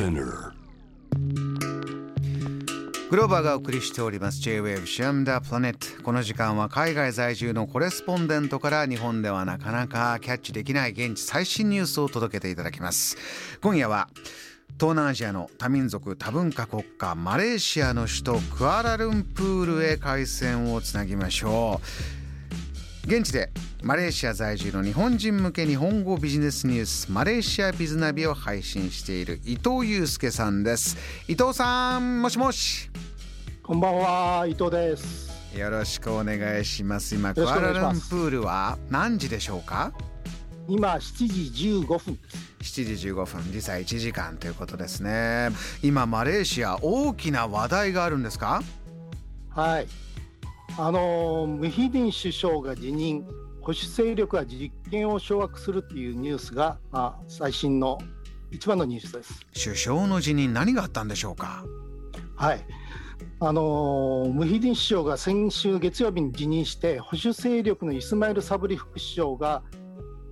Spinner. グローバーがお送りしております。J-Wave シャムダプラネット。この時間は海外在住のコレスポンデントから日本ではなかなかキャッチできない現地最新ニュースを届けていただきます。今夜は東南アジアの多民族多文化国家マレーシアの首都クアラルンプールへ回線をつなぎましょう。現地でマレーシア在住の日本人向け日本語ビジネスニュースマレーシアビズナビを配信している伊藤祐介さんです。伊藤さんもしもし。こんばんは伊藤です。よろしくお願いします。今クアラルンプールは何時でしょうか？今7時15分。です7時15分。時差1時間ということですね。今マレーシア大きな話題があるんですか？はい。あのムヒディン首相が辞任保守勢力が実権を掌握するっていうニュースが、まあ、最新の一番のニュースです。首相の辞任何があったんでしょうか？はい。あのムヒディン首相が先週月曜日に辞任して保守勢力のイスマイル・サブリ副首相が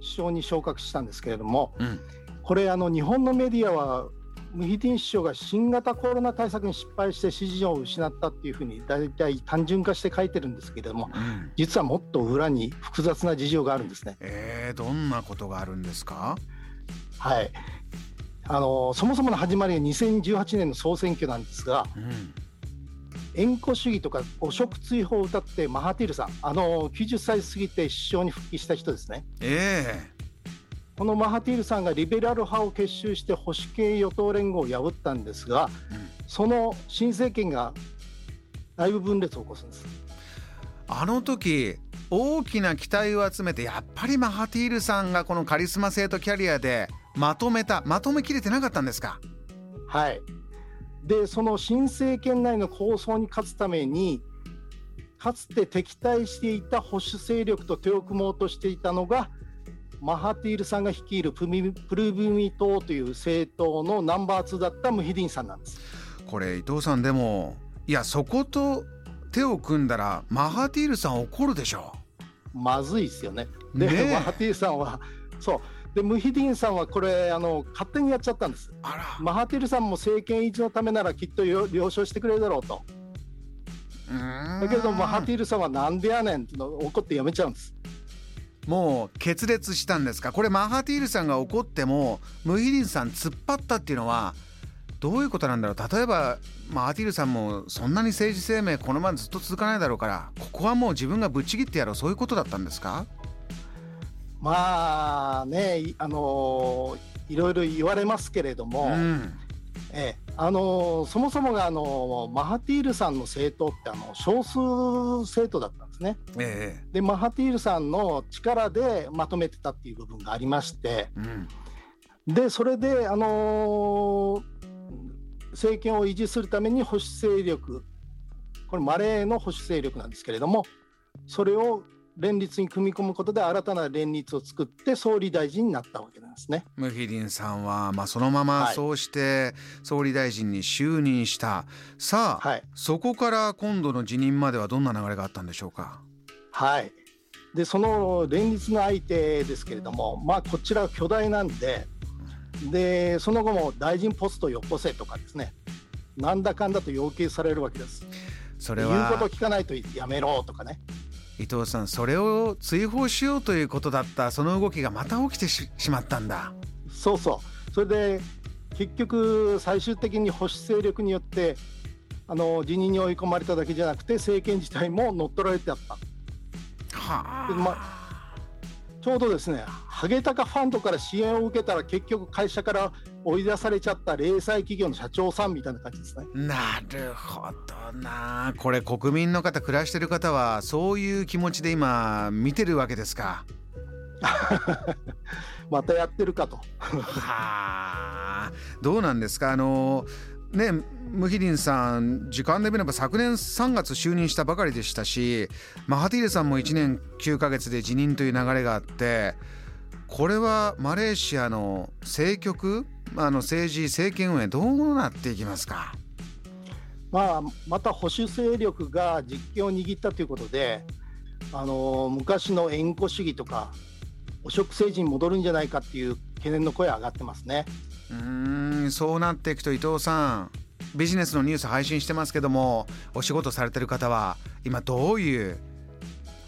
首相に昇格したんですけれどもうん。これあの日本のメディアはムヒディン首相が新型コロナ対策に失敗して支持を失ったっていうふうに大体単純化して書いてるんですけれどもうん。実はもっと裏に複雑な事情があるんですね。えー、どんなことがあるんですか？はい。あのそもそもの始まりは2018年の総選挙なんですがうん。縁故主義とか汚職追放を歌ってマハティールさんあの90歳過ぎて首相に復帰した人ですね。えこのマハティールさんがリベラル派を結集して保守系与党連合を破ったんですがえうん。その新政権が内部分裂を起こすんです。あの時大きな期待を集めてやっぱりマハティールさんがこのカリスマ性とキャリアでまとめたまとめきれてなかったんですか？はい、でその新政権内の構想に勝つためにかつて敵対していた保守勢力と手を組もうとしていたのがマハティールさんが率いるプミプルブミ党という政党のナンバー2だったムヒディンさんなんです。これ伊藤さんでもいやそこと手を組んだらマハティールさん怒るでしょまずいですよね。で、ねえマハティールさんはそうでムヒディンさんはこれあの勝手にやっちゃったんです。あらマハティールさんも政権維持のためならきっとよ了承してくれるだろうと。だだけどマハティールさんはなんでやねんっての怒ってやめちゃうんです。もう決裂したんですか？これマハティールさんが怒ってもムヒディンさん突っ張ったっていうのはどういうことなんだろう？例えばマハティールさんもそんなに政治生命このままずっと続かないだろうからここはもう自分がぶっちぎってやろう。そういうことだったんですか？まあね、いあのーいろいろ言われますけれども、うん。ええあのーそもそもが、あのーマハティールさんの政党ってあの少数政党だったんですね。えでマハティールさんの力でまとめてたっていう部分がありまして。えうん。でそれで、あのー政権を維持するために保守勢力これマレーの保守勢力なんですけれどもそれを連立に組み込むことで新たな連立を作って総理大臣になったわけなんですね。ムヒディンさんは、まあ、そのままはいそうして総理大臣に就任した、さあ、はい。そこから今度の辞任まではどんな流れがあったんでしょうか？はい、でその連立の相手ですけれども、まあ、こちらは巨大なんででその後も大臣ポストよこせとかですね。なんだかんだと要求されるわけです。それ言うことは聞かないとやめろとかね伊藤さんそれを追放しようということだったその動きがまた起きてししまったんだ。そうそう。それで結局最終的に保守勢力によってあの辞任に追い込まれただけじゃなくて政権自体も乗っ取られてあった。はでまちょうどですねハゲタカファンドから支援を受けたら結局会社から追い出されちゃった零細企業の社長さんみたいな感じですね。なるほどなこれ国民の方暮らしてる方はそういう気持ちで今見てるわけですか？またやってるかと。はあどうなんですか？あのねムヒディンさん時間で見れば昨年3月就任したばかりでしたしマハティールさんも1年9ヶ月で辞任という流れがあってこれはマレーシアの政局あの政治政権運営どうなっていきますか？まあ、また保守勢力が実権を握ったということで、あの昔の縁故主義とか汚職政治に戻るんじゃないかっていう懸念の声上がってますね。うんそうなっていくと伊藤さんビジネスのニュース配信してますけどもお仕事されてる方は今どういう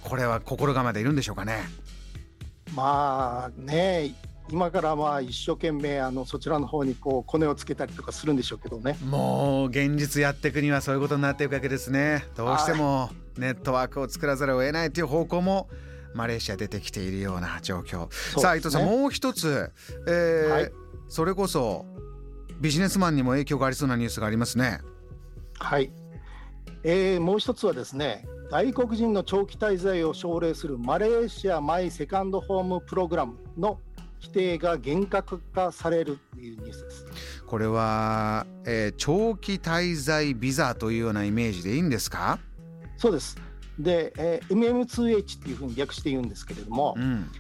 これは心構えでいるんでしょうかね？まあね今からまあ一生懸命あのそちらの方にこうコネをつけたりとかするんでしょうけどね。もう現実やっていくにはそういうことになっていくわけですね。どうしてもネットワークを作らざるを得ないという方向もマレーシア出てきているような状況、ね、さあ伊藤さんもう一つ、えーはい、それこそビジネスマンにも影響がありそうなニュースがありますねはい、えー、もう一つはですね外国人の長期滞在を奨励するマレーシアマイセカンドホームプログラムの規定が厳格化されるというニュースです。これは、えー、長期滞在ビザというようなイメージでいいんですか？そうです。で、えー、MM2H っていうふうに略して言うんですけれども、うん、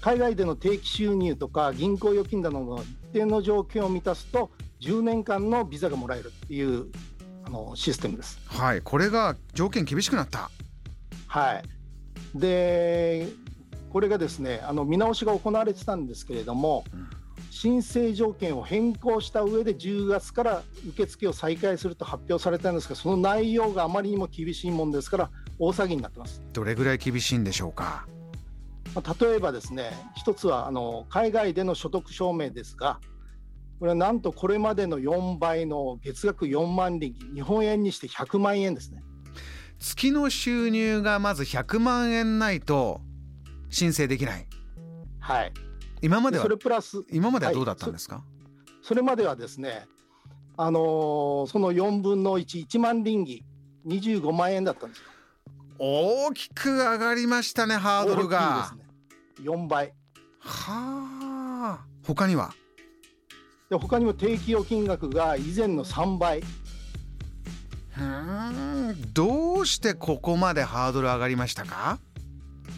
海外での定期収入とか銀行預金などの一定の条件を満たすと10年間のビザがもらえるっていうあのシステムです。はい、これが条件厳しくなった。はい。で、これがですねあの見直しが行われてたんですけれども、うん、申請条件を変更した上で10月から受付を再開すると発表されたんですがその内容があまりにも厳しいもんですから大騒ぎになってますどれぐらい厳しいんでしょうか、まあ、例えばですね一つはあの海外での所得証明ですがこれはなんとこれまでの4倍の月額4万リンギ日本円にして100万円ですね月の収入がまず100万円ないと申請できない。はい。今まではそれプラス今まではどうだったんですか？はい、そそれまではですね、あのー、その4分の1、1万リンギ、25万円だったんです大きく上がりましたね、ハードルが。ね、4倍。はあ。他には？で他にも定期預金額が以前の3倍。うんどうしてここまでハードル上がりましたか？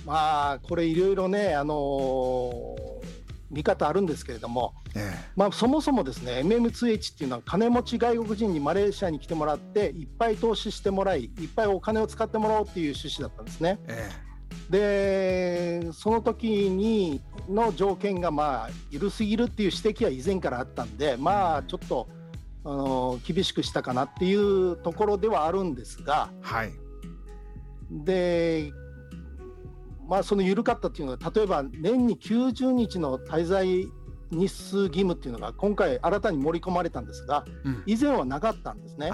まあこれいろいろね、あのー、見方あるんですけれども、ええ、まあ、そもそもですね MM2H っていうのは金持ち外国人にマレーシアに来てもらっていっぱい投資してもらいいっぱいお金を使ってもらおうっていう趣旨だったんですね。えでその時にの条件がまあ緩すぎるっていう指摘は以前からあったんでまあちょっとあの厳しくしたかなっていうところではあるんですが、はい、でまあ、その緩かったっていうのは例えば年に90日の滞在日数義務っていうのが今回新たに盛り込まれたんですが、うん、以前はなかったんですね。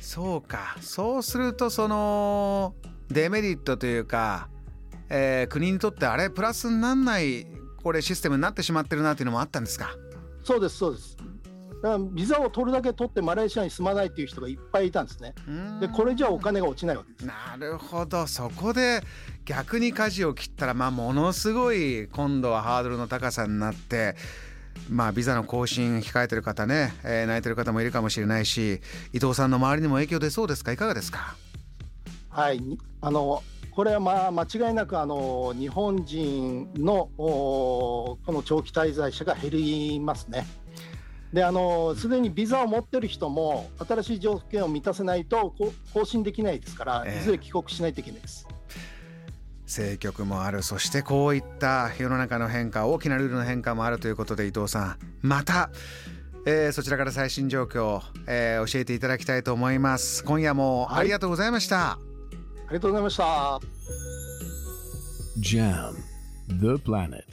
そうか。そうするとそのデメリットというか、えー、国にとってあれプラスにならないこれシステムになってしまってるなっていうのもあったんですか？そうですそうですだからビザを取るだけ取ってマレーシアに住まないっていう人がいっぱいいたんですね。でこれじゃお金が落ちないわけです。なるほどそこで逆に舵を切ったらまあものすごい今度はハードルの高さになって。まあ、ビザの更新控えてる方ね、えー、泣いてる方もいるかもしれないし伊藤さんの周りにも影響出そうですか？いかがですか？はいあのこれはまあ間違いなくあの日本人のこの長期滞在者が減りますね。であのすでにビザを持ってる人も新しい条件を満たせないと更新できないですから、いずれ帰国しないといけないです。政局もある。そしてこういった世の中の変化大きなルールの変化もあるということで伊藤さん。また、えー、そちらから最新状況、えー、教えていただきたいと思います。今夜もありがとうございました、はい、ありがとうございました JAM The Planet